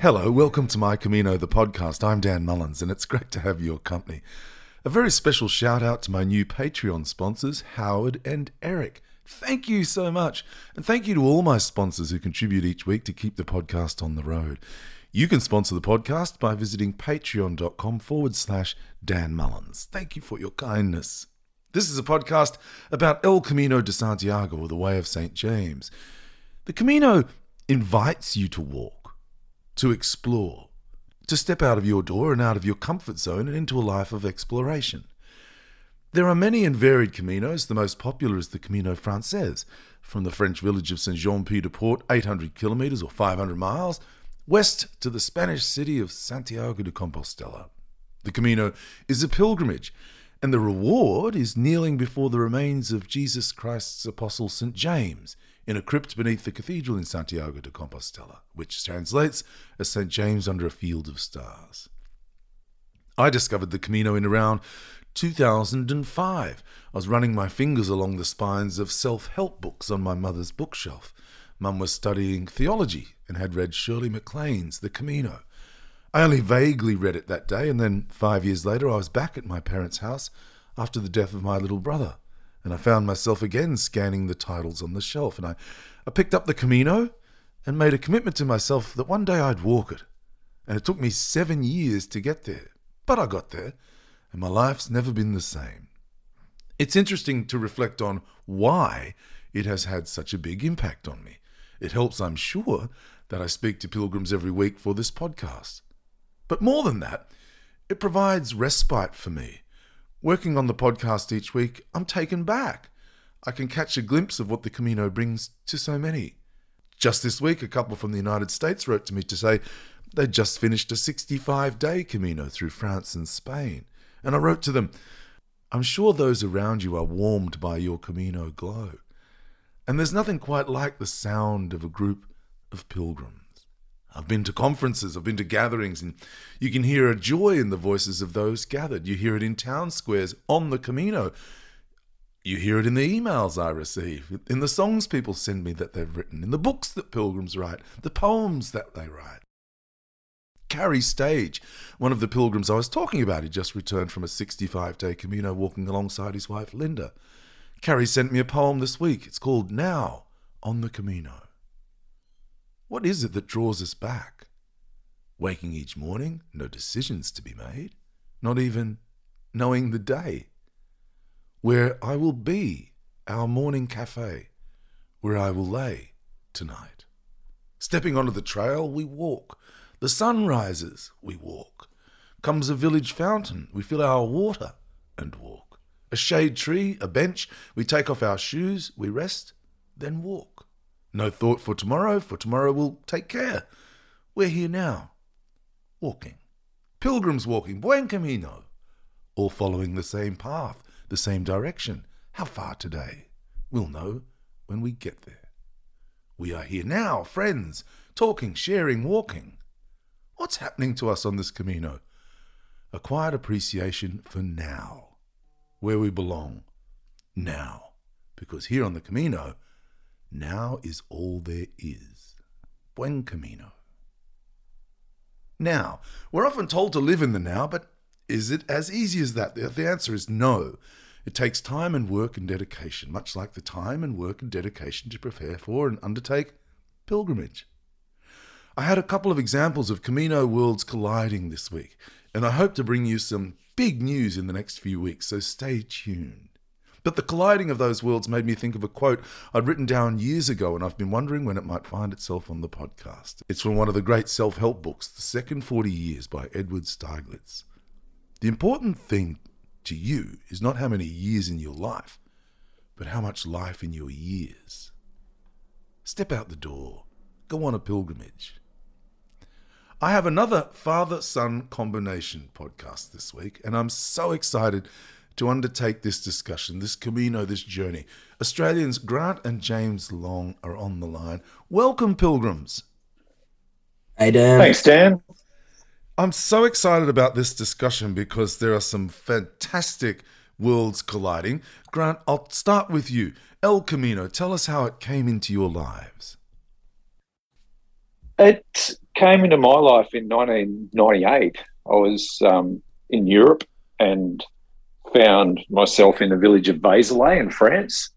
Hello, welcome to My Camino, the podcast. I'm Dan Mullins, and it's great to have your company. A very special shout out to my new Patreon sponsors, Howard and Eric. Thank you so much. And thank you to all my sponsors who contribute each week to keep the podcast on the road. You can sponsor the podcast by visiting patreon.com forward slash Dan Mullins. Thank you for your kindness. This is a podcast about El Camino de Santiago, or the Way of St. James. The Camino invites you to walk, to explore, to step out of your door and out of your comfort zone and into a life of exploration. There are many and varied caminos. The most popular is the Camino Frances, from the French village of Saint Jean Pied de Port, 800 kilometers or 500 miles, west to the Spanish city of Santiago de Compostela. The Camino is a pilgrimage, and the reward is kneeling before the remains of Jesus Christ's apostle St. James in a crypt beneath the cathedral in Santiago de Compostela, which translates as St. James under a field of stars. I discovered the Camino in around 2005. I was running my fingers along the spines of self help books on my mother's bookshelf. Mum was studying theology and had read Shirley MacLaine's The Camino. I only vaguely read it that day, and then five years later I was back at my parents' house after the death of my little brother, and I found myself again scanning the titles on the shelf, and I, I picked up The Camino and made a commitment to myself that one day I'd walk it. And it took me seven years to get there, but I got there and my life's never been the same. It's interesting to reflect on why it has had such a big impact on me. It helps, I'm sure, that I speak to pilgrims every week for this podcast. But more than that, it provides respite for me. Working on the podcast each week, I'm taken back. I can catch a glimpse of what the Camino brings to so many. Just this week, a couple from the United States wrote to me to say they'd just finished a 65 day Camino through France and Spain. And I wrote to them, I'm sure those around you are warmed by your Camino glow. And there's nothing quite like the sound of a group of pilgrims. I've been to conferences, I've been to gatherings, and you can hear a joy in the voices of those gathered. You hear it in town squares on the Camino. You hear it in the emails I receive, in the songs people send me that they've written, in the books that pilgrims write, the poems that they write. Carrie Stage, one of the pilgrims I was talking about, he just returned from a 65 day Camino walking alongside his wife Linda. Carrie sent me a poem this week. It's called Now on the Camino. What is it that draws us back? Waking each morning, no decisions to be made, not even knowing the day. Where I will be, our morning cafe, where I will lay tonight. Stepping onto the trail, we walk the sun rises, we walk. Comes a village fountain, we fill our water and walk. A shade tree, a bench, we take off our shoes, we rest, then walk. No thought for tomorrow, for tomorrow will take care. We're here now, walking. Pilgrims walking, buen camino. All following the same path, the same direction. How far today? We'll know when we get there. We are here now, friends, talking, sharing, walking. What's happening to us on this Camino? A quiet appreciation for now, where we belong, now. Because here on the Camino, now is all there is. Buen Camino. Now, we're often told to live in the now, but is it as easy as that? The answer is no. It takes time and work and dedication, much like the time and work and dedication to prepare for and undertake pilgrimage. I had a couple of examples of Camino worlds colliding this week, and I hope to bring you some big news in the next few weeks, so stay tuned. But the colliding of those worlds made me think of a quote I'd written down years ago, and I've been wondering when it might find itself on the podcast. It's from one of the great self help books, The Second 40 Years by Edward Stieglitz. The important thing to you is not how many years in your life, but how much life in your years. Step out the door, go on a pilgrimage. I have another father son combination podcast this week, and I'm so excited to undertake this discussion, this Camino, this journey. Australians Grant and James Long are on the line. Welcome, pilgrims. Hey, Dan. Thanks, Dan. I'm so excited about this discussion because there are some fantastic worlds colliding. Grant, I'll start with you. El Camino, tell us how it came into your lives. It came into my life in 1998. I was um, in Europe and found myself in the village of Vézelay in France.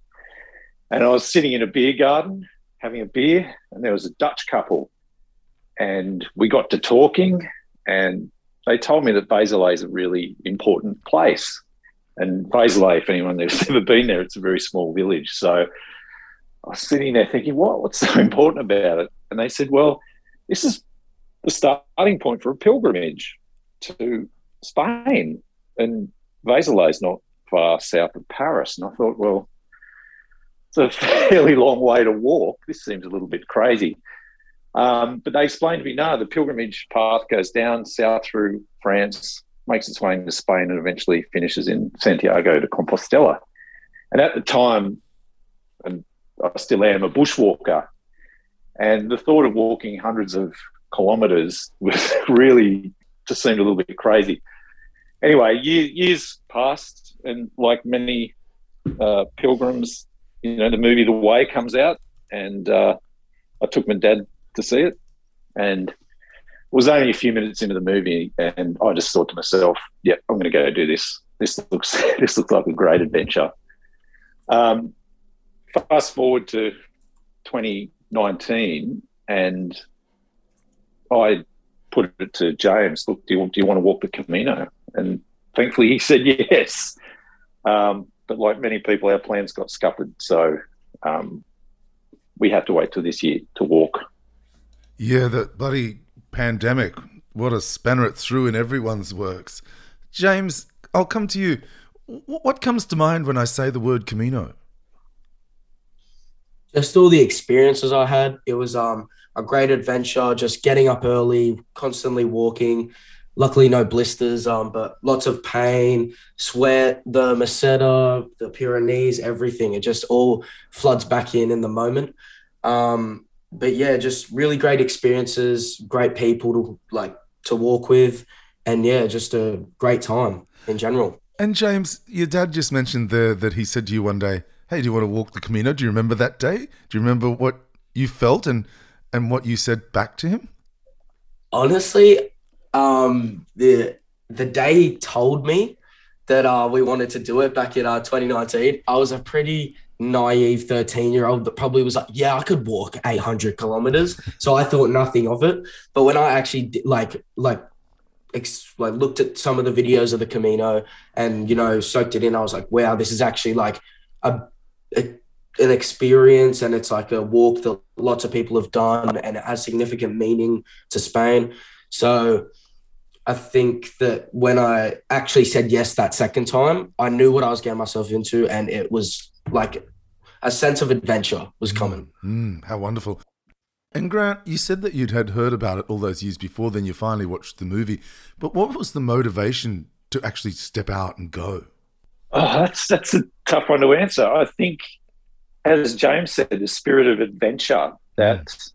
And I was sitting in a beer garden having a beer, and there was a Dutch couple. And we got to talking, and they told me that Vézelay is a really important place. And Vézelay, if anyone has ever been there, it's a very small village. So I was sitting there thinking, what? What's so important about it? And they said, well, this is the starting point for a pilgrimage to Spain. And Vézelay is not far south of Paris. And I thought, well, it's a fairly long way to walk. This seems a little bit crazy. Um, but they explained to me, no, the pilgrimage path goes down south through France, makes its way into Spain, and eventually finishes in Santiago de Compostela. And at the time, and I still am a bushwalker, and the thought of walking hundreds of kilometres was really just seemed a little bit crazy. Anyway, year, years passed, and like many uh, pilgrims, you know, the movie The Way comes out, and uh, I took my dad to see it, and it was only a few minutes into the movie, and I just thought to myself, "Yeah, I'm going to go do this. This looks this looks like a great adventure." Um, fast forward to 2019, and I put it to James, "Look, do you, do you want to walk the Camino?" And thankfully, he said yes. Um, but like many people, our plans got scuppered, so um, we had to wait till this year to walk. Yeah, the bloody pandemic. What a spanner it threw in everyone's works. James, I'll come to you. What comes to mind when I say the word Camino? Just all the experiences I had. It was um, a great adventure, just getting up early, constantly walking, luckily no blisters, um, but lots of pain, sweat, the Meseta, the Pyrenees, everything. It just all floods back in in the moment. Um, but yeah, just really great experiences, great people to like to walk with, and yeah, just a great time in general. And James, your dad just mentioned there that he said to you one day, "Hey, do you want to walk the Camino?" Do you remember that day? Do you remember what you felt and and what you said back to him? Honestly, um, the the day he told me that uh, we wanted to do it back in uh, 2019, I was a pretty naive 13 year old that probably was like, yeah, I could walk 800 kilometers. So I thought nothing of it. But when I actually did, like, like, ex- like looked at some of the videos of the Camino and, you know, soaked it in, I was like, wow, this is actually like a, a an experience and it's like a walk that lots of people have done and it has significant meaning to Spain. So I think that when I actually said yes that second time, I knew what I was getting myself into, and it was like a sense of adventure was mm. coming. Mm, how wonderful. And Grant, you said that you'd had heard about it all those years before, then you finally watched the movie. But what was the motivation to actually step out and go? Oh, that's that's a tough one to answer. I think, as James said, the spirit of adventure that mm.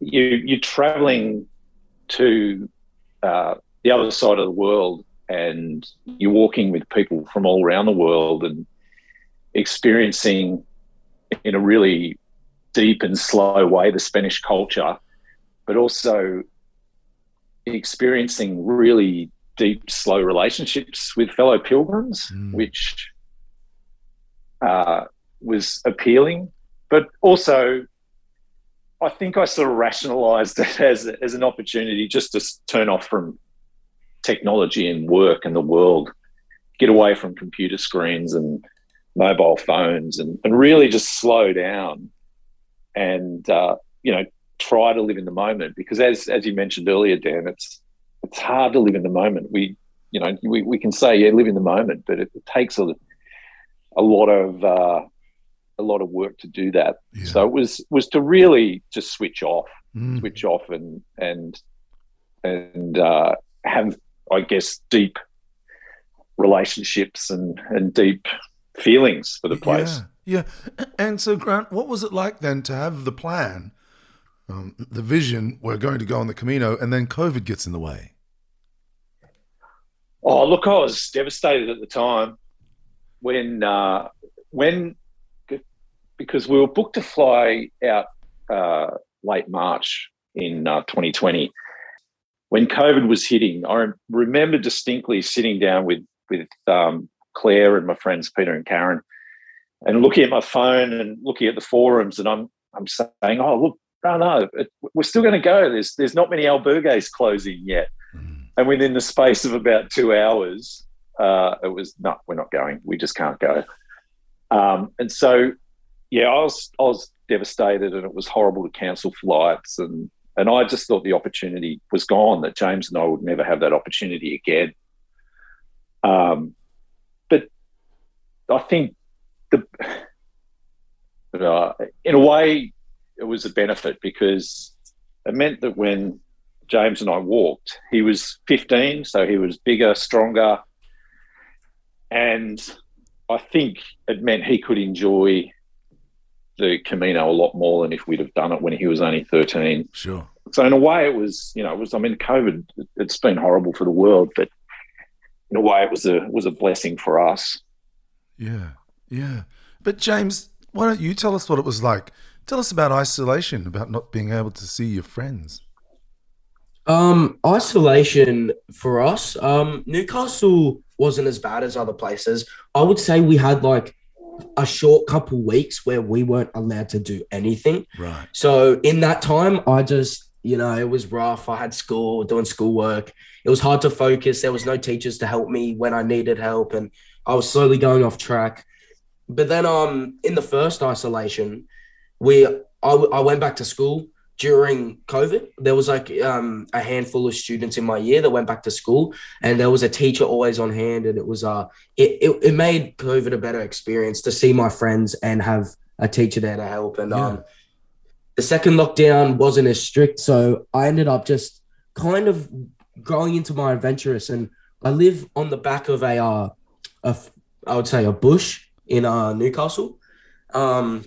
you you're traveling to uh, the other side of the world and you're walking with people from all around the world and experiencing in a really deep and slow way the Spanish culture, but also experiencing really deep, slow relationships with fellow pilgrims, mm. which uh, was appealing. But also, I think I sort of rationalized it as, as an opportunity just to turn off from technology and work and the world, get away from computer screens and mobile phones and, and really just slow down and, uh, you know, try to live in the moment. Because as, as you mentioned earlier, Dan, it's, it's hard to live in the moment. We, you know, we, we can say, yeah, live in the moment, but it, it takes a, a lot of, uh, a lot of work to do that. Yeah. So it was was to really just switch off, mm. switch off, and and and uh, have I guess deep relationships and and deep feelings for the place. Yeah, yeah. And so Grant, what was it like then to have the plan, um, the vision? We're going to go on the Camino, and then COVID gets in the way. Oh, look, I was devastated at the time when uh, when because we were booked to fly out uh, late March in uh, 2020. When COVID was hitting, I remember distinctly sitting down with with um, Claire and my friends Peter and Karen, and looking at my phone and looking at the forums, and I'm I'm saying, "Oh, look, no, no, it, we're still going to go. There's there's not many albergues closing yet." Mm. And within the space of about two hours, uh, it was no, we're not going. We just can't go. Um, and so, yeah, I was I was devastated, and it was horrible to cancel flights, and and I just thought the opportunity was gone. That James and I would never have that opportunity again. Um, but I think the uh, in a way it was a benefit because it meant that when James and I walked, he was 15, so he was bigger, stronger, and I think it meant he could enjoy the Camino a lot more than if we'd have done it when he was only 13. Sure. So in a way, it was, you know, it was. I mean, COVID. It's been horrible for the world, but in a way, it was a was a blessing for us. Yeah, yeah. But James, why don't you tell us what it was like? Tell us about isolation, about not being able to see your friends. Um, isolation for us, um, Newcastle wasn't as bad as other places. I would say we had like a short couple weeks where we weren't allowed to do anything. Right. So in that time, I just, you know, it was rough. I had school, doing schoolwork. It was hard to focus. There was no teachers to help me when I needed help, and I was slowly going off track. But then, um, in the first isolation, we I, I went back to school during COVID, there was like um, a handful of students in my year that went back to school, and there was a teacher always on hand, and it was uh, it, it, it made COVID a better experience to see my friends and have a teacher there to help. And yeah. um, the second lockdown wasn't as strict, so I ended up just kind of growing into my adventurous, and I live on the back of a uh, a I would say a bush in uh, Newcastle. Um,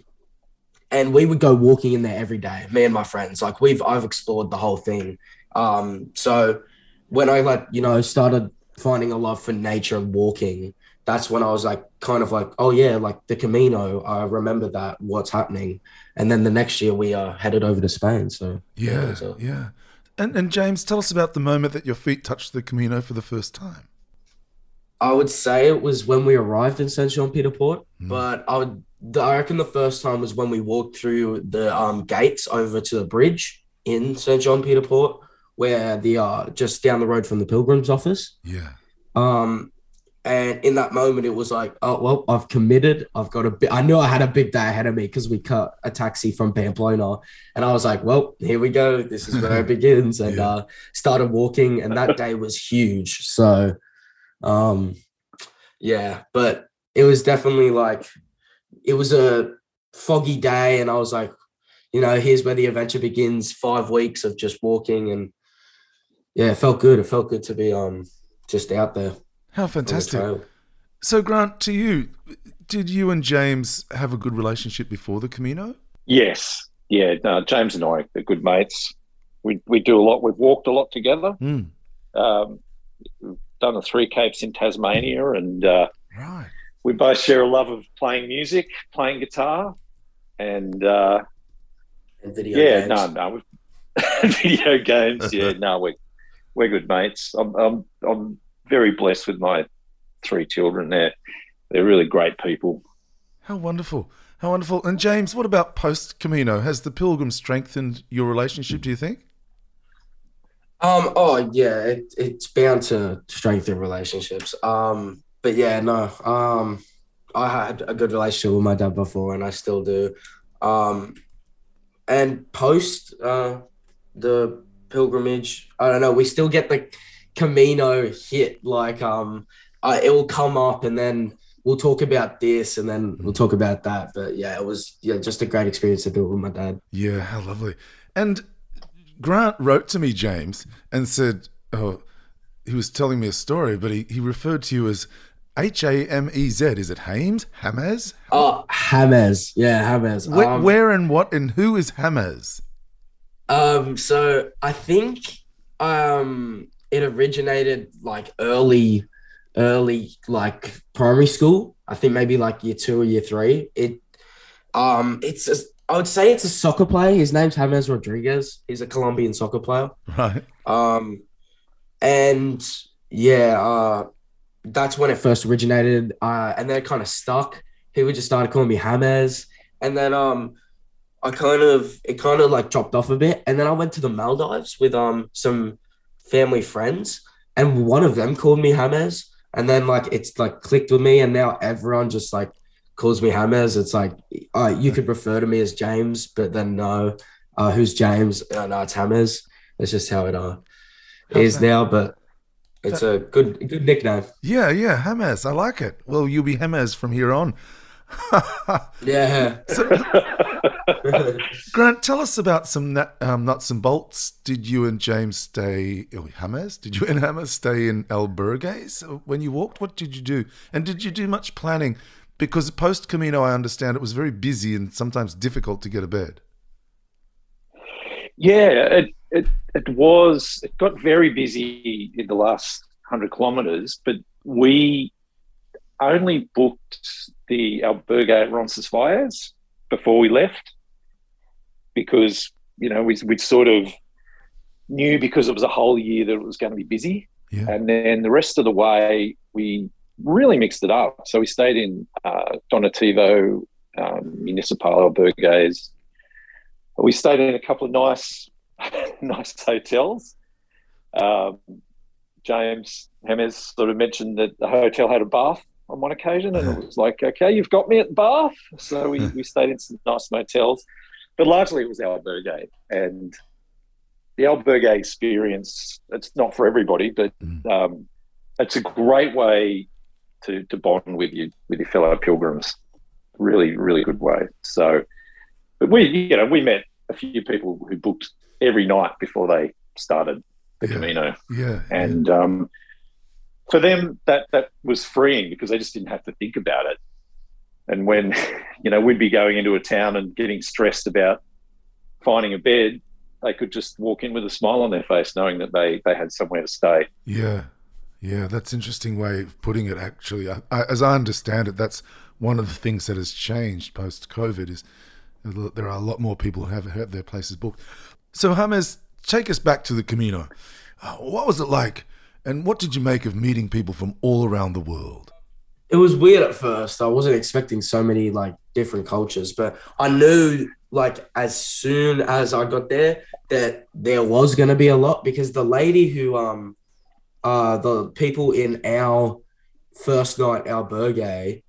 and we would go walking in there every day me and my friends like we've i've explored the whole thing um so when i like you know started finding a love for nature and walking that's when i was like kind of like oh yeah like the camino i remember that what's happening and then the next year we uh headed over to spain so yeah yeah, so. yeah. And, and james tell us about the moment that your feet touched the camino for the first time i would say it was when we arrived in saint jean de port mm. but i would the, I reckon the first time was when we walked through the um, gates over to the bridge in St. Jean Pied de Port, where the uh, just down the road from the Pilgrims office. Yeah. Um, and in that moment, it was like, oh well, I've committed. I've got a bit. I knew I had a big day ahead of me because we cut a taxi from Pamplona, and I was like, well, here we go. This is where it begins, and yeah. uh, started walking. And that day was huge. So, um, yeah, but it was definitely like it was a foggy day, and I was like, you know, here's where the adventure begins. Five weeks of just walking, and yeah, it felt good. It felt good to be um just out there. How fantastic! So, Grant, to you, did you and James have a good relationship before the Camino? Yes, yeah. No, James and I are good mates. We we do a lot. We've walked a lot together. Mm. Um, done the three capes in Tasmania, and uh, right we both share a love of playing music, playing guitar, and, uh, and video games. yeah, games. no, no, video games. Yeah, no, we're we're good mates. I'm I'm I'm very blessed with my three children. They're they're really great people. How wonderful! How wonderful! And James, what about post Camino? Has the pilgrim strengthened your relationship? Do you think? Um. Oh yeah. It, it's bound to strengthen relationships. Um but yeah, no. Um, I had a good relationship with my dad before, and I still do. Um, and post uh, the pilgrimage, I don't know. We still get the Camino hit. Like, um, I, it will come up, and then we'll talk about this, and then we'll talk about that. But yeah, it was yeah just a great experience to do it with my dad. Yeah, how lovely. And Grant wrote to me, James, and said, "Oh." He was telling me a story, but he, he referred to you as H A M E Z. Is it Hames? Hammers? Oh, Hammers. Yeah, Hammers. Where, um, where, and what and who is Hammers? Um, so I think um it originated like early, early like primary school. I think maybe like year two or year three. It um it's just I would say it's a soccer player. His name's James Rodriguez. He's a Colombian soccer player. Right. Um, and yeah, uh, that's when it first originated. Uh, and then it kind of stuck. People just started calling me James, and then um, I kind of it kind of like dropped off a bit. And then I went to the Maldives with um some family friends, and one of them called me James. And then like it's like clicked with me, and now everyone just like calls me James. It's like uh, you could refer to me as James, but then no, uh, who's James? Uh, no, it's James. That's just how it uh, is now. But it's a good good nickname. Yeah, yeah, James. I like it. Well, you'll be James from here on. Yeah. Grant, tell us about some um, nuts and bolts. Did you and James stay, oh, James, did you and James stay in El Albergues when you walked? What did you do? And did you do much planning? Because post Camino, I understand it was very busy and sometimes difficult to get a bed. Yeah, it, it, it was, it got very busy in the last 100 kilometres, but we only booked the albergue at Roncesvalles before we left because, you know, we, we sort of knew because it was a whole year that it was going to be busy. Yeah. And then the rest of the way, we really mixed it up. So we stayed in uh, Donativo, um, Municipal Albergues. We stayed in a couple of nice, nice hotels. Um, James James sort of mentioned that the hotel had a bath on one occasion, and it was like, okay, you've got me at the bath. So we, we stayed in some nice motels, but largely it was albergue. And the albergue experience, it's not for everybody, but Mm. um, it's a great way to, to bond with you with your fellow pilgrims. Really, really good way. So, but we, you know, we met a few people who booked every night before they started the Yeah. Camino Yeah. and um, for them that that was freeing because they just didn't have to think about it and when you know we'd be going into a town and getting stressed about finding a bed they could just walk in with a smile on their face knowing that they they had somewhere to stay Yeah, yeah, that's an interesting way of putting it. Actually, I, I, as I understand it, that's one of the things that has changed post COVID. Is there are a lot more people who have their places booked. So, James, take us back to the Camino. Uh, what was it like, and what did you make of meeting people from all around the world? it was weird at first. I wasn't expecting so many like different cultures, but I knew like as soon as I got there that there was gonna be a lot because the lady who um uh the people in our first night albergue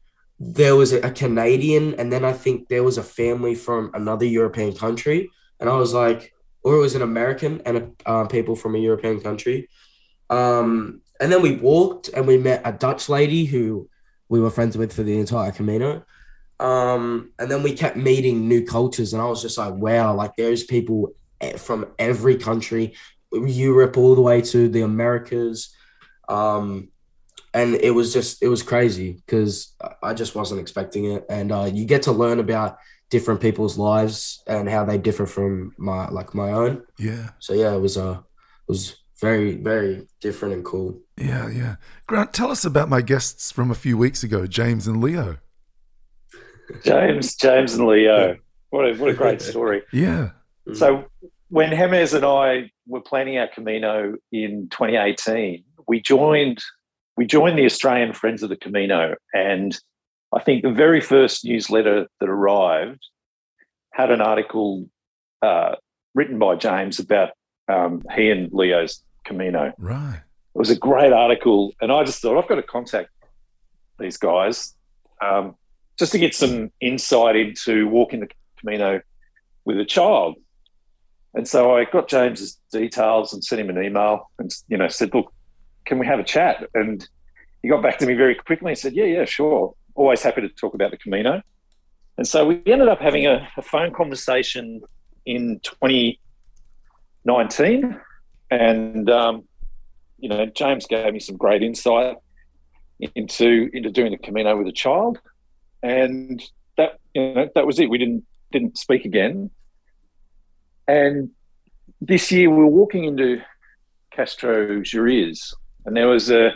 there was a Canadian and then I think there was a family from another European country and I was like or it was an American and a, uh, people from a European country um and then we walked and we met a Dutch lady who we were friends with for the entire Camino. Um, and then we kept meeting new cultures, and I was just like, wow, like there's people from every country, Europe all the way to the Americas. Um, and it was just, it was crazy because I just wasn't expecting it. And uh, you get to learn about different people's lives and how they differ from my, like my own. Yeah, So yeah, it was, uh, it was very, very different and cool. yeah, yeah. Grant, tell us about my guests from a few weeks ago, James and Leo. james james and leo what a, what a great story Yeah, So when James and I were planning our Camino in 2018, we joined we joined the Australian Friends of the Camino, and I think the very first newsletter that arrived had an article uh, written by James about um, he and Leo's Camino. right. It was a great article, and I just thought I've got to contact these guys um, just to get some insight into walking the Camino with a child. And so I got James's details and sent him an email and you know said, "Look, can we have a chat?" And he got back to me very quickly and said, "Yeah, yeah, sure. Always happy to talk about the Camino." And so we ended up having a, a phone conversation in 2019, and um, you know James gave me some great insight into into doing the Camino with a child, and that you know that was it. We didn't didn't speak again. And this year we were walking into Castrojeriz, and there was a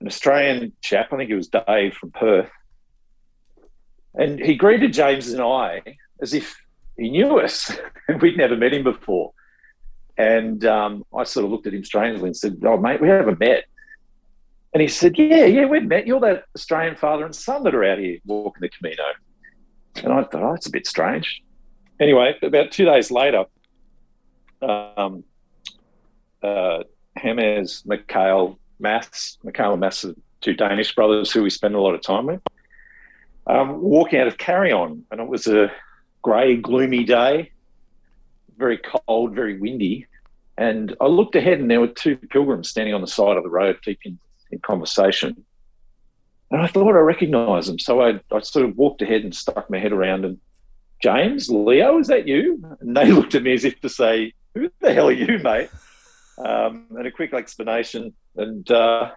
an Australian chap, I think it was Dave from Perth, and he greeted James and I as if he knew us, and we'd never met him before. And um, I sort of looked at him strangely and said, "Oh, mate, we haven't met." And he said, "Yeah, yeah, we've met. You're that Australian father and son that are out here walking the Camino." And I thought, "Oh, that's a bit strange." Anyway, about two days later, um, uh, James, Mikhail, Maths, Mikhail Maths two Danish brothers who we spend a lot of time with, um, walking out of Carrion. And it was a grey, gloomy day, very cold, very windy. And I looked ahead and there were two pilgrims standing on the side of the road, deep in, in conversation. And I thought I recognised them. So I, I sort of walked ahead and stuck my head around and James, Leo, is that you? And they looked at me as if to say, Who the hell are you, mate? Um, and a quick explanation, and uh,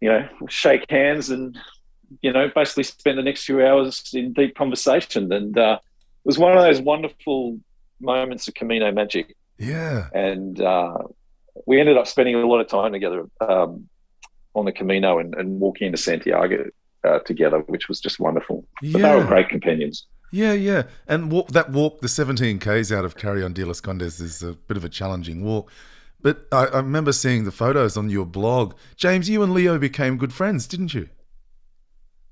you know, shake hands, and you know, basically spend the next few hours in deep conversation. And uh, it was one of those wonderful moments of Camino magic. Yeah. And uh, we ended up spending a lot of time together um, on the Camino and, and walking into Santiago uh, together, which was just wonderful. But Yeah. they were great companions. Yeah, yeah. And walk, that walk, the 17 Ks out of Carrion de los Condes is a bit of a challenging walk. But I, I remember seeing the photos on your blog. James, you and Leo became good friends, didn't you?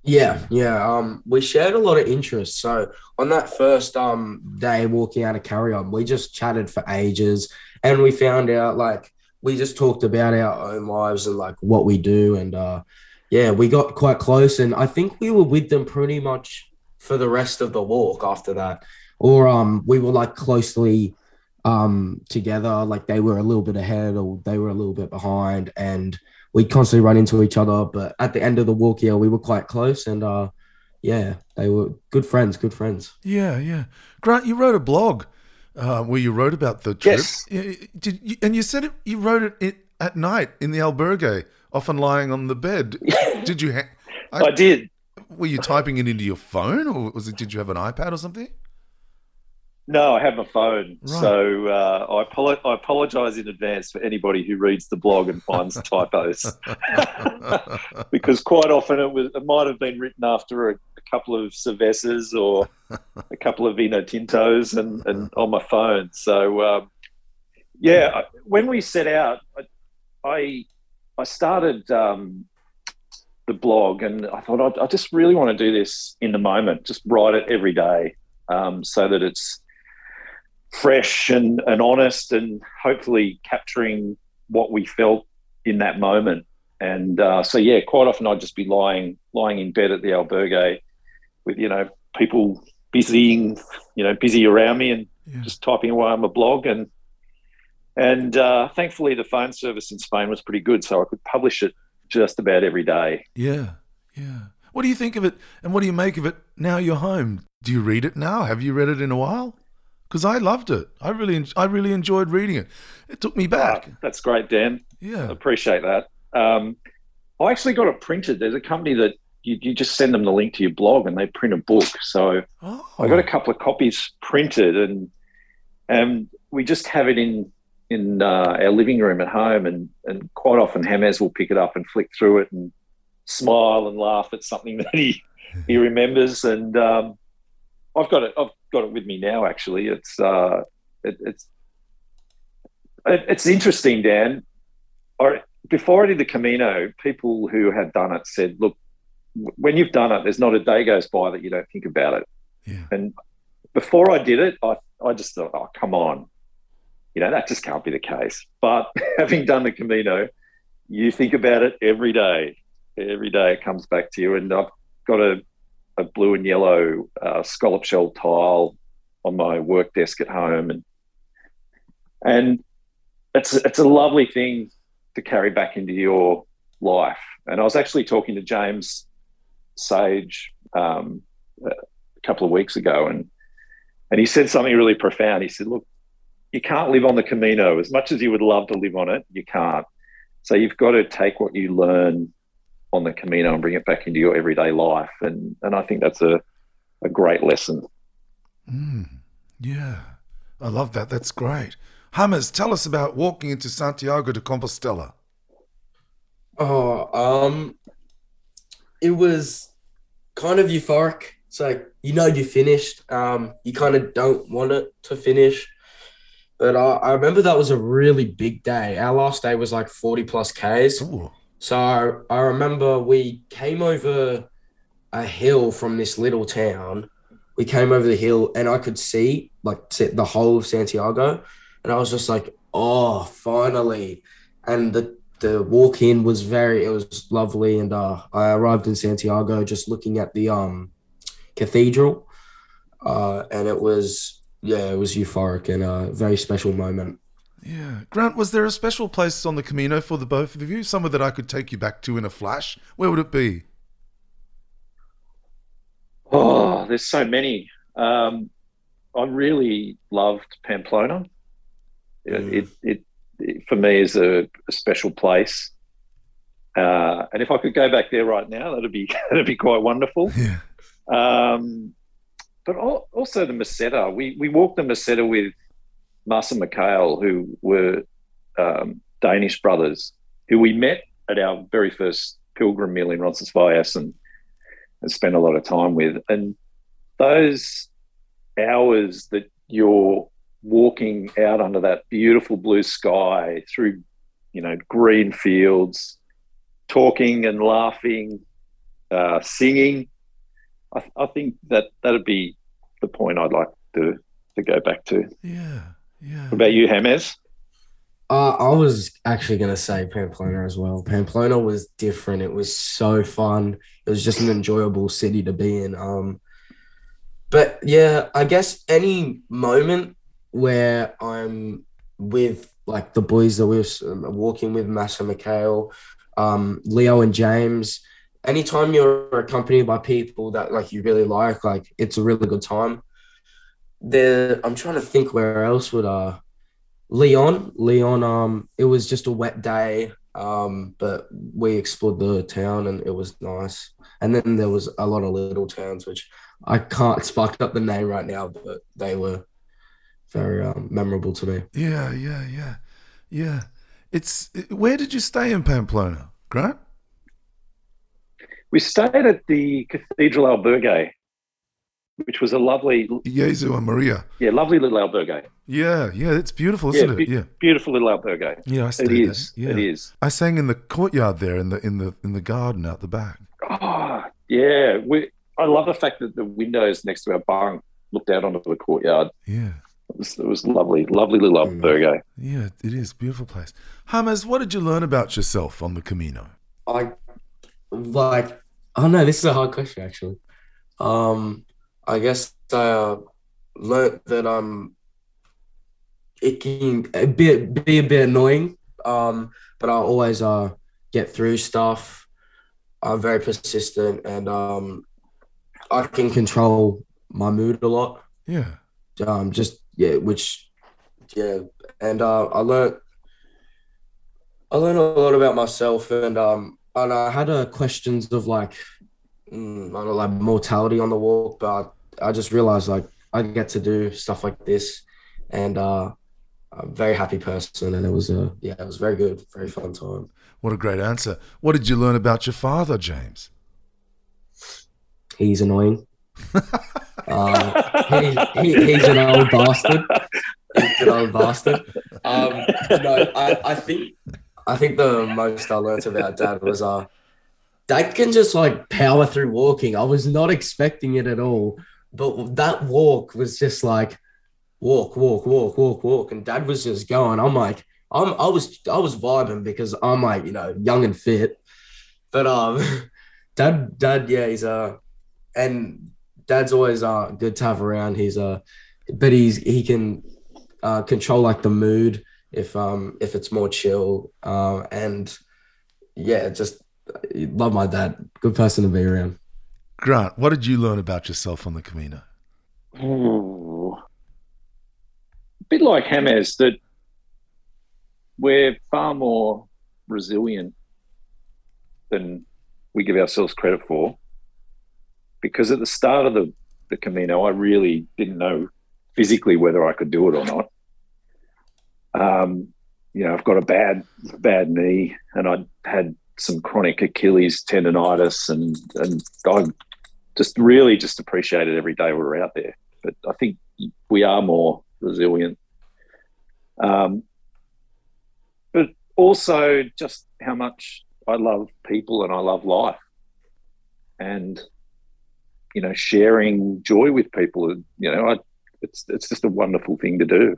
Yeah, yeah. Um, we shared a lot of interests. So on that first um day walking out of Carrion, we just chatted for ages, and we found out like we just talked about our own lives and like what we do, and uh, yeah, we got quite close, and I think we were with them pretty much for the rest of the walk after that, or um, we were like closely um together, like they were a little bit ahead or they were a little bit behind, and we constantly run into each other. But at the end of the walk, yeah, we were quite close, and uh, yeah, they were good friends, good friends. Yeah, yeah. Grant, you wrote a blog uh, where you wrote about the trip. Yes. Did you, and you said it, you wrote it, at night in the albergue, often lying on the bed. Did you? Ha- I did. were you typing it into your phone, or was it? Did you have an iPad or something? No, I have my phone. Right. So uh, I, apolo- I apologize in advance for anybody who reads the blog and finds typos. because quite often it was it might have been written after a, a couple of cervezas or a couple of vino tintos and, and on my phone. So um, yeah, I- when we set out, I I, I started um, the blog and I thought I, I just really want to do this in the moment, just write it every day, um, so that it's fresh and, and honest and hopefully capturing what we felt in that moment. And uh, so, yeah, quite often I'd just be lying lying in bed at the albergue with you know people busying, you know, busy around me and Yeah. just typing away on my blog. And and uh, thankfully, the phone service in Spain was pretty good, so I could publish it just about every day. Yeah, yeah. What do you think of it, and what do you make of it now you're home? Do you read it now? Have you read it in a while? Because I loved it. I really, I really enjoyed reading it. It took me back. Ah, that's great, Dan. Yeah. appreciate that. Um, I actually got it printed. There's a company that you, you just send them the link to your blog and they print a book. So Oh, I got a couple of copies printed, and and we just have it in in uh, our living room at home, and and quite often Hamas will pick it up and flick through it and smile and laugh at something that he he remembers, and um, I've got it. I've got it with me now. Actually, it's uh, it, it's it, it's interesting, Dan. I, before I did the Camino, people who had done it said, "Look, when you've done it, there's not a day goes by that you don't think about it." Yeah. And before I did it, I, I just thought, oh, come on. You know, that just can't be the case. But having done the Camino, you think about it every day. Every day it comes back to you. And I've got a, a blue and yellow uh, scallop shell tile on my work desk at home. And and it's, it's a lovely thing to carry back into your life. And I was actually talking to James Sage um, a couple of weeks ago, and and he said something really profound. He said, "Look, you can't live on the Camino as much as you would love to live on it. You can't. So you've got to take what you learn on the Camino and bring it back into your everyday life. And and I think that's a a great lesson. Mm, yeah. I love that. That's great. Hummers, tell us about walking into Santiago de Compostela. Oh, um, it was kind of euphoric. It's like you know you finished. Um, you kind of don't want it to finish. But I, I remember that was a really big day. Our last day was like 40 plus Ks. Ooh. So I, remember we came over a hill from this little town. We came over the hill and I could see like the whole of Santiago. And I was just like, oh, finally. And the, the walk in was very, it was lovely. And uh, I arrived in Santiago just looking at the um, cathedral. Uh, and it was yeah, it was euphoric and a very special moment. Yeah. Grant, was there a special place on the Camino for the both of you? Somewhere that I could take you back to in a flash? Where would it be? Oh, there's so many. Um, I really loved Pamplona. Mm. It, it, it, for me, is a, a special place. Uh, and if I could go back there right now, that'd be that'd be quite wonderful. Yeah. Um, but also the Meseta. We we walked the Meseta with Marcel Mikael, who were um, Danish brothers, who we met at our very first pilgrim meal in Roncesvalles and, and spent a lot of time with. And those hours that you're walking out under that beautiful blue sky through, you know, green fields, talking and laughing, uh, singing, I, th- I think that that'd be the point I'd like to to go back to. Yeah, yeah. What about you, James? Uh, I was actually going to say Pamplona as well. Pamplona was different. It was so fun. It was just an enjoyable city to be in. Um, but yeah, I guess any moment where I'm with like the boys that we were walking with, Massa Mikhail, um, Leo and James, anytime you're accompanied by people that like you really like, like it's a really good time. There, I'm trying to think where else would uh Leon, Leon, um, it was just a wet day, um, but we explored the town and it was nice. And then there was a lot of little towns which I can't spark up the name right now, but they were very um, memorable to me. Yeah, yeah, yeah, yeah. It's where did you stay in Pamplona, Grant? We stayed at the Cathedral Albergue, which was a lovely Jesu and Maria. Yeah, lovely little albergue. Yeah, yeah, it's beautiful, isn't yeah, it? Yeah, beautiful little albergue. Yeah, I stayed it is. There. Yeah. It is. I sang in the courtyard there, in the in the in the garden out the back. Oh, yeah. We. I love the fact that the windows next to our bunk looked out onto the courtyard. Yeah. It was, it was lovely, lovely little albergue. Yeah, it is beautiful place. James, what did you learn about yourself on the Camino? I like Oh no, this is a hard question actually. Um, I guess I uh, learned that I'm. It can bit be a bit annoying, um, but I always uh get through stuff. I'm very persistent, and um, I can control my mood a lot. Yeah. Um, just yeah, which yeah, and uh, I learned I learned a lot about myself, and um, and I had a questions of like, mm, I don't know, like mortality on the walk, but I, I, just realized like I get to do stuff like this, and uh, I'm a very happy person, and it was a yeah, it was very good, very fun time. What a great answer! What did you learn about your father, James? He's annoying. uh, he, he, he's an old bastard. He's an old bastard. Um, no, I, I think I think the most I learned about dad was uh dad can just like power through walking. I was not expecting it at all. But that walk was just like walk, walk, walk, walk, walk. And dad was just going. I'm like, I'm I was I was vibing because I'm like, you know, young and fit. But um dad dad, yeah, he's uh and dad's always uh good to have around. He's uh but he's he can uh control like the mood if um if it's more chill uh, and yeah just love my dad good person to be around grant what did you learn about yourself on the camino Ooh. a bit like James that we're far more resilient than we give ourselves credit for because at the start of the, the Camino, I really didn't know physically whether I could do it or not. Um, you know, I've got a bad bad knee, and I had some chronic Achilles tendonitis, and and I just really just appreciated every day we were out there. But I think we are more resilient. Um, but also just how much I love people and I love life, and you know, sharing joy with people. You know, I, it's it's just a wonderful thing to do.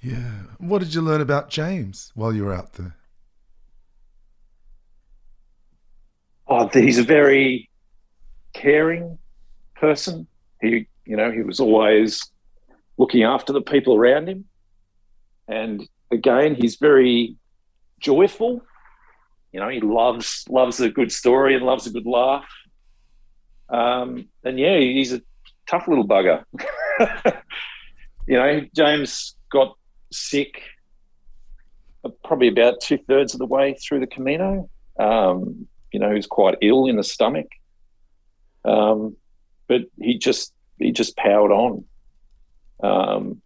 Yeah. What did you learn about James while you were out there? Oh, he's a very caring person. He, you know, he was always looking after the people around him. And again, he's very joyful. You know, he loves loves a good story and loves a good laugh. Um, and yeah, he's a tough little bugger. you know, James got sick uh, probably about two thirds of the way through the Camino. Um, you know, was quite ill in the stomach. Um, but he just he just powered on. Um,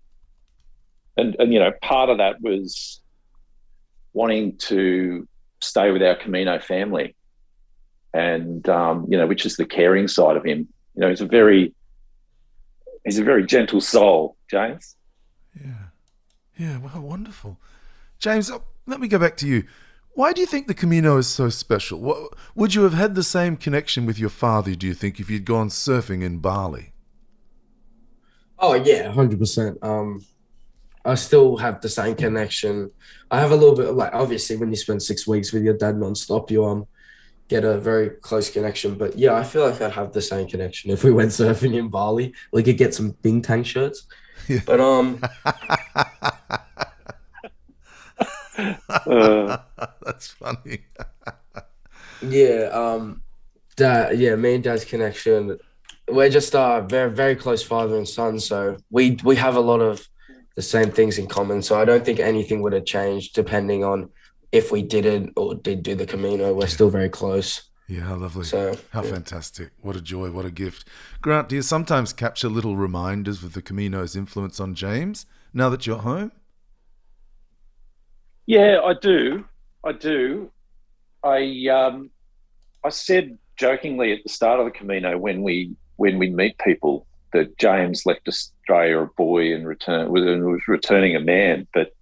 and and you know, part of that was wanting to stay with our Camino family, and um, you know, which is the caring side of him. You know, he's a very he's a very gentle soul, James. Yeah, yeah, well, wonderful, James. Uh, let me go back to you. Why do you think the Camino is so special? What, would you have had the same connection with your father, do you think, if you'd gone surfing in Bali? Oh, yeah, 100%. Um, I still have the same connection. I have a little bit of like, obviously, when you spend six weeks with your dad nonstop, you um get a very close connection. But yeah, I feel like I'd have the same connection if we went surfing in Bali. We could get some Bing Bintang shirts. Yeah. But um uh, That's funny. yeah, um, dad. Yeah, me and dad's connection. We're just uh very very close father and son, so we we have a lot of the same things in common. So I don't think anything would have changed depending on if we didn't or did do the Camino. We're still very close. Yeah, how lovely. So, how yeah. fantastic. What a joy. What a gift. Grant, do you sometimes capture little reminders of the Camino's influence on James now that you're home? Yeah, I do. I do. I um, I said jokingly at the start of the Camino when we when we meet people that James left Australia a boy and return was, was returning a man, but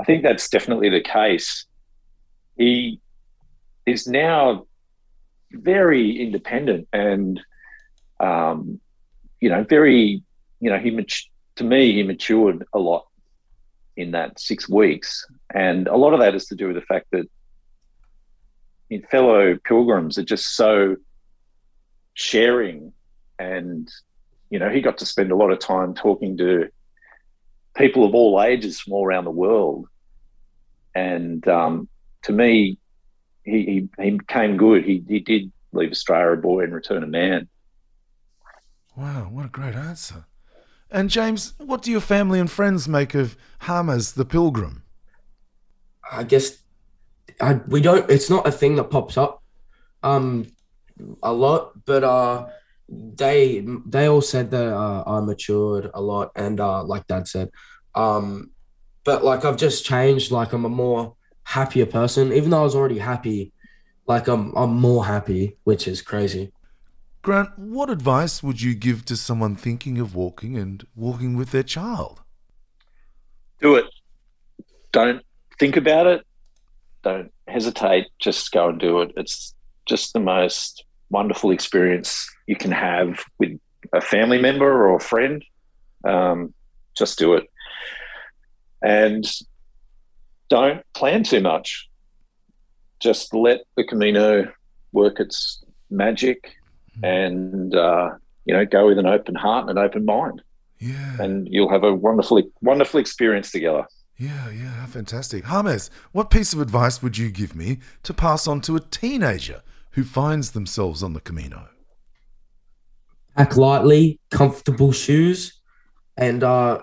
I think that's definitely the case. He is now very independent and um, you know very you know he to me he matured a lot in that six weeks. And a lot of that is to do with the fact that fellow pilgrims are just so sharing and you know he got to spend a lot of time talking to people of all ages from all around the world. And um, to me he, he, he came good. He, he did leave australia a boy and return a man. Wow what a great answer and james what do your family and friends make of Harmes the pilgrim I guess I, we don't. It's not a thing that pops up um a lot, but uh they they all said that uh, I matured a lot, and uh like Dad said, um, but like I've just changed. Like I'm a more happier person, even though I was already happy. Like I'm I'm more happy, which is crazy. Grant, what advice would you give to someone thinking of walking and walking with their child? Do it. Don't think about it. Don't hesitate. Just go and do it. It's just the most wonderful experience you can have with a family member or a friend. Um, just do it. And don't plan too much. Just let the Camino work its magic. And, uh, you know, go with an open heart and an open mind. Yeah. And you'll have a wonderful, wonderful experience together. Yeah, yeah, fantastic. Harmes, what piece of advice would you give me to pass on to a teenager who finds themselves on the Camino? Pack lightly, comfortable shoes, and uh,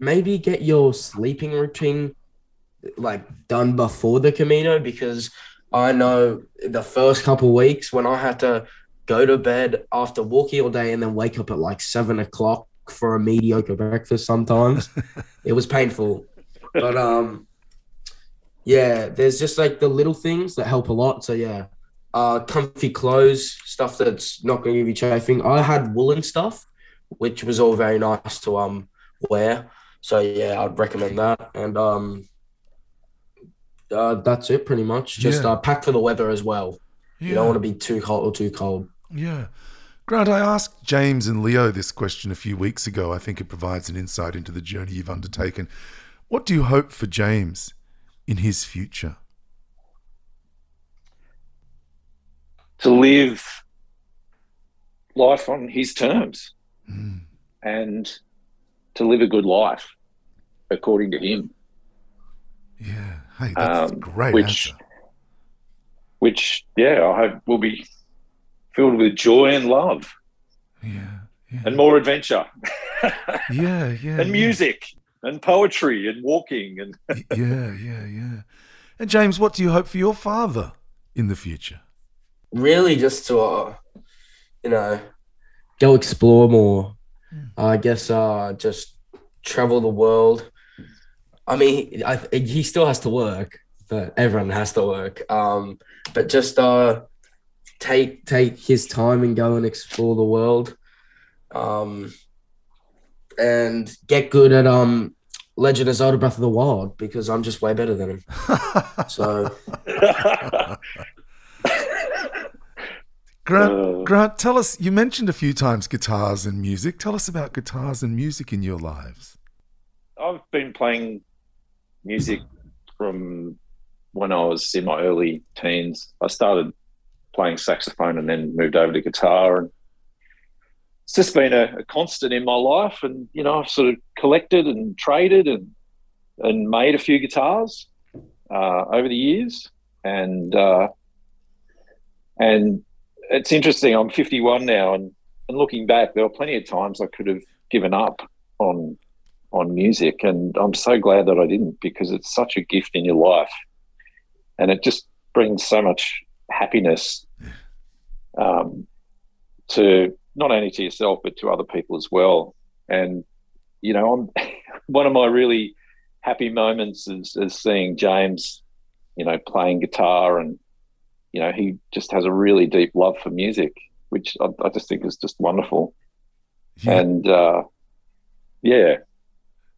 maybe get your sleeping routine like done before the Camino because I know the first couple weeks when I had to go to bed after walking all day and then wake up at like seven o'clock for a mediocre breakfast sometimes. it was painful. But um yeah, there's just like the little things that help a lot. So yeah, uh, comfy clothes, stuff that's not going to give you chafing. I had woolen stuff, which was all very nice to um wear. So yeah, I'd recommend that. And um, uh, that's it pretty much. Just Yeah. uh, pack for the weather as well. Yeah. You don't want to be too hot or too cold. Yeah. Grant, I asked James and Leo this question a few weeks ago. I think it provides an insight into the journey you've undertaken. What do you hope for James in his future? to live life on his terms Mm. and to live a good life according to him, Yeah. Hey, that's a Um, great which- answer. which, yeah, I hope will be filled with joy and love Yeah. Yeah. and more adventure yeah. Yeah. and music and poetry and walking and Yeah. Yeah. Yeah. Yeah. And James, what do you hope for your father in the future? Really, just to uh, you know, go explore more. Mm. I guess uh, just travel the world. I mean, I, he still has to work, but everyone has to work. Um, but just uh, take take his time and go and explore the world, um, and get good at um, Legend of Zelda: Breath of the Wild because I'm just way better than him. So Grant, Uh, Grant, tell us. You mentioned a few times guitars and music. Tell us about guitars and music in your lives. I've been playing music from when I was in my early teens. I started playing saxophone and then moved over to guitar. And it's just been a, a constant in my life. And, you know, I've sort of collected and traded and, and made a few guitars uh, over the years. And, uh, and it's interesting. I'm 51 now and, and looking back, there were plenty of times I could have given up on on music and i'm so glad that i didn't because it's such a gift in your life and it just brings so much happiness um, to not only to yourself but to other people as well. And you know i'm one of my really happy moments is, is seeing james you know playing guitar and you know he just has a really deep love for music which i, I just think is just wonderful. Yeah, and uh, yeah.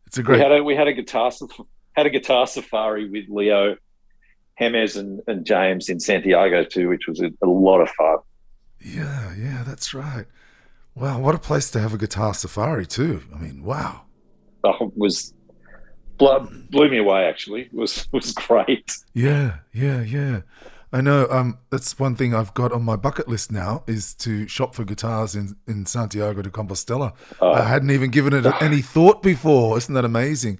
It's a we great. had a we had a guitar had a guitar safari with Leo, Hemes, and, and James in Santiago too, which was a, a lot of fun. Yeah, yeah, that's right. Wow, what a place to have a guitar safari too. I mean, wow. Oh, it was blew, blew me away. Actually, it was was great. Yeah, yeah, yeah. I know. Um, that's one thing I've got on my bucket list now is to shop for guitars in in Santiago de Compostela. Uh, I hadn't even given it any thought before. Isn't that amazing?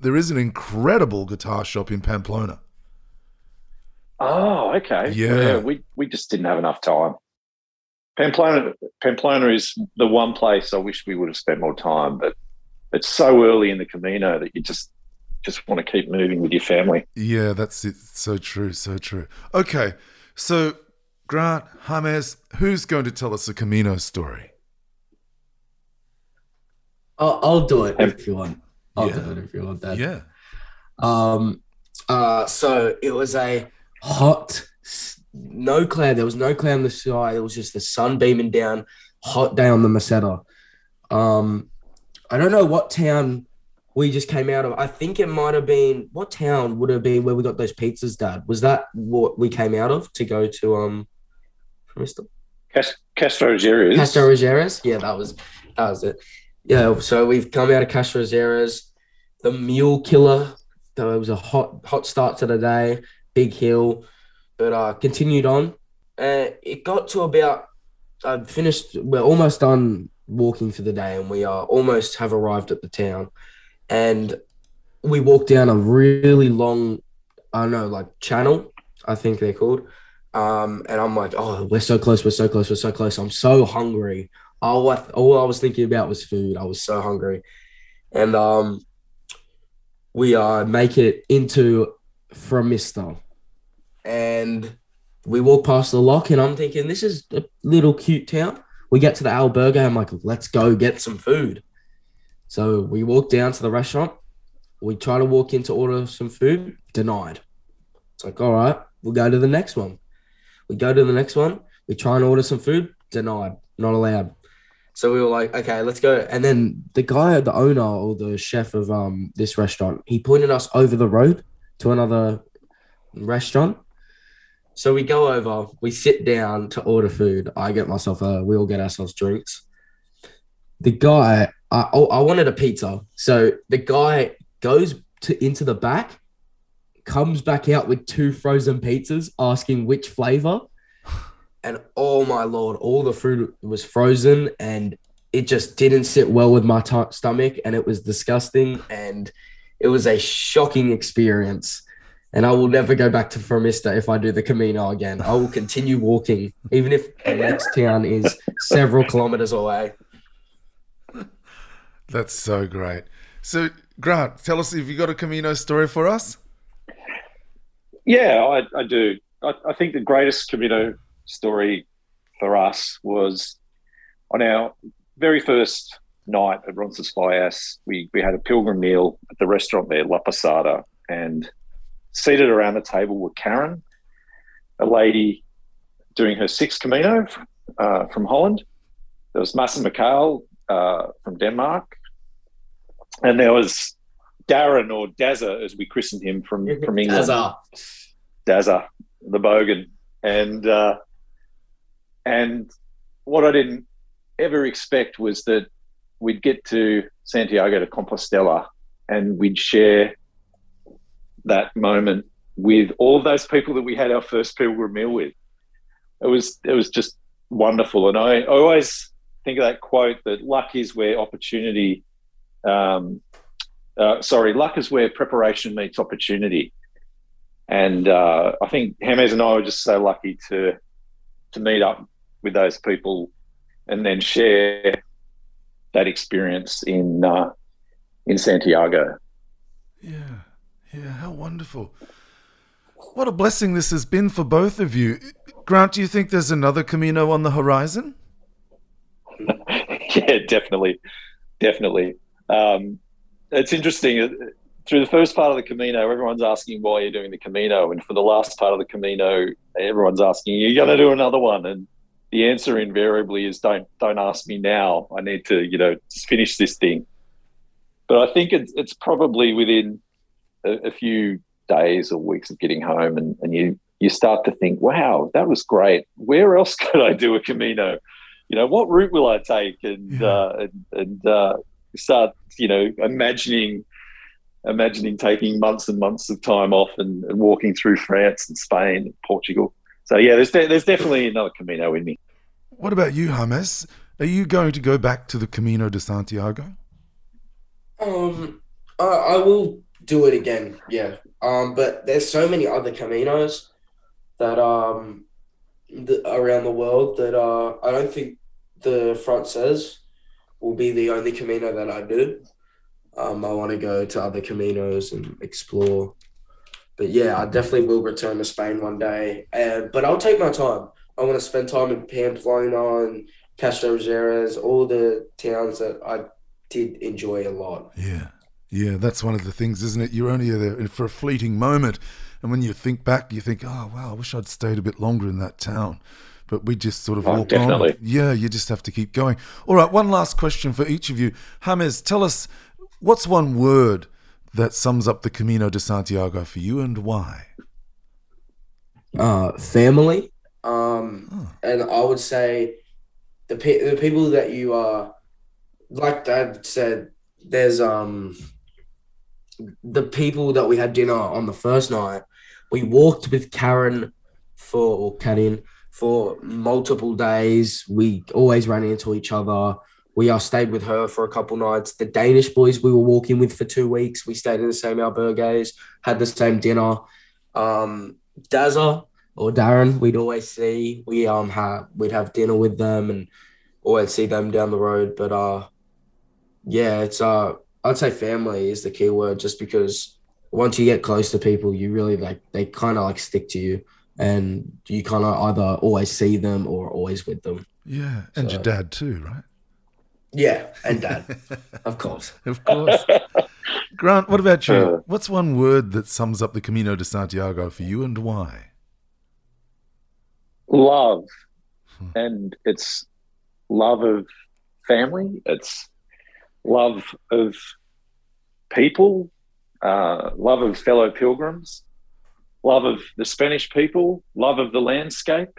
There is an incredible guitar shop in Pamplona. Oh, okay. Yeah. we we just didn't have enough time. Pamplona Pamplona is the one place I wish we would have spent more time, but it's so early in the Camino that you just just want to keep moving with your family. Yeah, that's it. So true, so true. Okay, so Grant, James, who's going to tell us a Camino story? I'll, I'll do it if you want. I'll Yeah. do it if you want that. Yeah. Um, uh, so it was a hot, no cloud. There was no cloud in the sky. It was just the sun beaming down. Hot day on the Meseta. Um, I don't know what town we just came out of. I think it might have been what town would have been where we got those pizzas, Dad? Was that what we came out of to go to um. Cas- Castrojeriz. Castro Rogeres. Yeah, that was that was it. Yeah, so we've come out of Castro Rogeres. The Mule Killer. Though it was a hot hot start to the day. Big hill, but uh, continued on. Uh, it got to about. I finished. We're almost done walking for the day, and we are almost have arrived at the town. And we walked down a really long, I don't know, like channel. I think they're called. Um, and I'm like, oh, we're so close, we're so close, we're so close. I'm so hungry. All I, all I was thinking about was food. I was so hungry. And um, we uh, make it into Fromista. And we walk past the lock, and I'm thinking, this is a little cute town. We get to the albergue. I'm like, let's go get some food. So we walk down to the restaurant. We try to walk in to order some food. Denied. It's like, all right, we'll go to the next one. We go to the next one. We try and order some food. Denied. Not allowed. So we were like, okay, let's go. And then the guy, the owner or the chef of um this restaurant, he pointed us over the road to another restaurant. So we go over, we sit down to order food. I get myself a, we all get ourselves drinks. The guy, I, oh, I wanted a pizza. So the guy goes to into the back, comes back out with two frozen pizzas, asking which flavor. And oh my lord, all the food was frozen and it just didn't sit well with my t- stomach and it was disgusting and it was a shocking experience. And I will never go back to Fromista if I do the Camino again. I will continue walking, even if the next town is several kilometers away. That's so great. So, Grant, tell us if you got a Camino story for us. Yeah, I, I do. I, I, think the greatest Camino story for us was on our very first night at Roncesvalles. We we had a pilgrim meal at the restaurant there, La Posada, and seated around the table were Karen, a lady doing her sixth Camino uh, from Holland. There was Massa Mikhail uh, from Denmark, and there was Darren or Dazza, as we christened him from from England. Dazza, Dazza, the Bogan, and uh, and what I didn't ever expect was that we'd get to Santiago de Compostela and we'd share that moment with all of those people that we had our first pilgrim meal with. It was it was just wonderful, and I, always think of that quote that luck is where opportunity um, uh, sorry, luck is where preparation meets opportunity. And uh, I think James and I were just so lucky to to meet up with those people and then share that experience in uh, in Santiago. Yeah, yeah, how wonderful! What a blessing this has been for both of you. Grant, do you think there's another Camino on the horizon? yeah, definitely, definitely. Um, it's interesting. Through the first part of the Camino, everyone's asking why you're doing the Camino, and for the last part of the Camino, everyone's asking, "You're going to do another one?" And the answer invariably is, "Don't don't ask me now. I need to, you know, finish this thing." But I think it's it's probably within a, a few days or weeks of getting home, and, and you you start to think, "Wow, that was great. Where else could I do a Camino?" You know, what route will I take? And yeah. uh, and, and uh, start, you know, imagining imagining taking months and months of time off and, and walking through France and Spain and Portugal. So yeah, there's de- there's definitely another Camino in me. What about you, James? Are you going to go back to the Camino de Santiago? Um, I, I will do it again. Yeah. Um, but there's so many other Caminos that um the, around the world that uh I don't think the Frances will be the only Camino that I do. Um, I want to go to other Caminos and explore. But yeah, I definitely will return to Spain one day. Uh, but I'll take my time. I want to spend time in Pamplona and Castro Rosario, all the towns that I did enjoy a lot. Yeah. Yeah, that's one of the things, isn't it? You're only there for a fleeting moment. And when you think back, you think, oh, wow, I wish I'd stayed a bit longer in that town but we just sort of oh, walk definitely. on. Yeah, you just have to keep going. All right, one last question for each of you. James, tell us what's one word that sums up the Camino de Santiago for you and why? Uh, family. Um, oh. and I would say the pe- the people that you are, like Dad said, there's um the people that we had dinner on the first night. We walked with Karen for or Karin for multiple days. We always ran into each other. We uh, stayed with her for a couple nights. The Danish boys we were walking with for two weeks. We stayed in the same albergues, had the same dinner. Um, Dazza or Darren, we'd always see. We um had we'd have dinner with them and always see them down the road. But uh, yeah, it's uh, I'd say family is the key word, just because once you get close to people, you really like they kind of like stick to you and you kind of either always see them or always with them. Yeah, and so, your dad too, right? Yeah, and dad, of course, of course. Grant, what about you? Uh, What's one word that sums up the Camino de Santiago for you, and why? love, and it's love of family. It's love of people, uh, love of fellow pilgrims, love of the Spanish people, love of the landscape.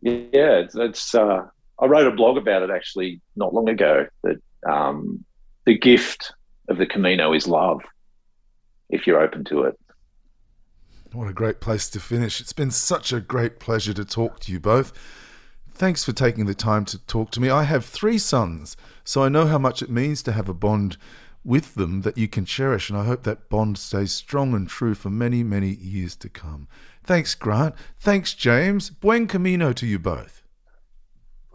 Yeah, it's, it's uh, I wrote a blog about it actually not long ago. That um, the gift of the Camino is love, if you're open to it. What a great place to finish. It's been such a great pleasure to talk to you both. Thanks for taking the time to talk to me. I have three sons, so I know how much it means to have a bond with them that you can cherish, and I hope that bond stays strong and true for many, many years to come. Thanks, Grant. Thanks, James. Buen camino to you both.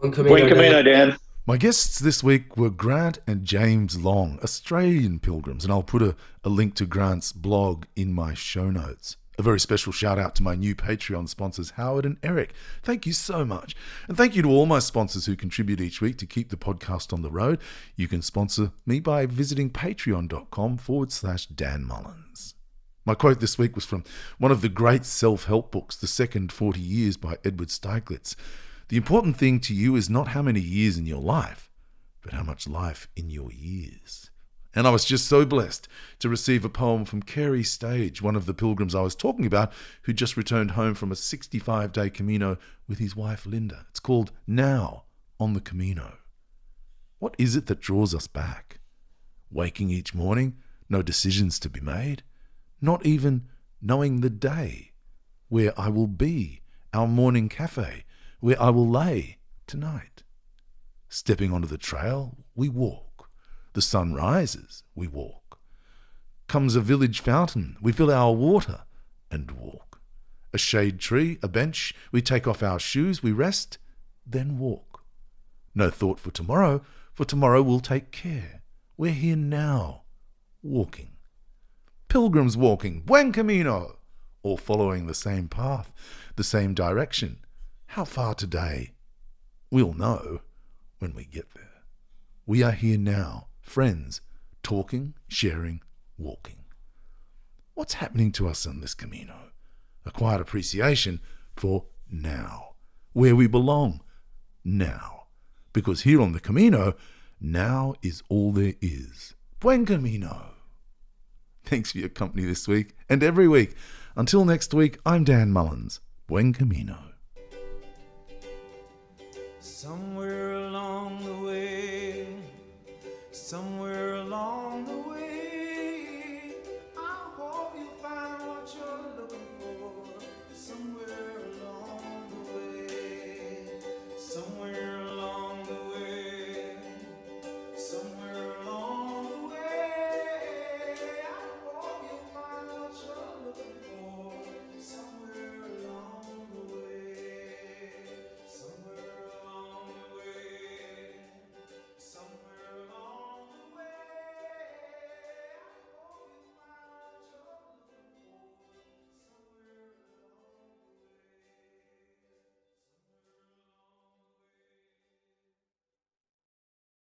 Buen camino, Buen Camino, Dan. Dan. My guests this week were Grant and James Long, Australian pilgrims, and I'll put a, a link to Grant's blog in my show notes. A very special shout out to my new Patreon sponsors, Howard and Eric. Thank you so much. And thank you to all my sponsors who contribute each week to keep the podcast on the road. You can sponsor me by visiting patreon.com forward slash Dan Mullins. My quote this week was from one of the great self help books, The Second 40 Years by Edward Stieglitz. The important thing to you is not how many years in your life, but how much life in your years. And I was just so blessed to receive a poem from Carey Stage, one of the pilgrims I was talking about, who just returned home from a 65 day Camino with his wife Linda. It's called Now on the Camino. What is it that draws us back? Waking each morning, no decisions to be made, not even knowing the day, where I will be, our morning cafe, where I will lay tonight. Stepping onto the trail, we walk. The sun rises, we walk. Comes a village fountain, we fill our water and walk. A shade tree, a bench, we take off our shoes, we rest, then walk. No thought for tomorrow, for tomorrow we'll take care. We're here now, walking. Pilgrims walking, buen camino, all following the same path, the same direction. How far today? We'll know when we get there. We are here now, friends, talking, sharing, walking. What's happening to us on this Camino? A quiet appreciation for now, where we belong now. Because here on the Camino, now is all there is. Buen Camino. Thanks for your company this week and every week. Until next week, I'm Dan Mullins. Buen Camino. Somewhere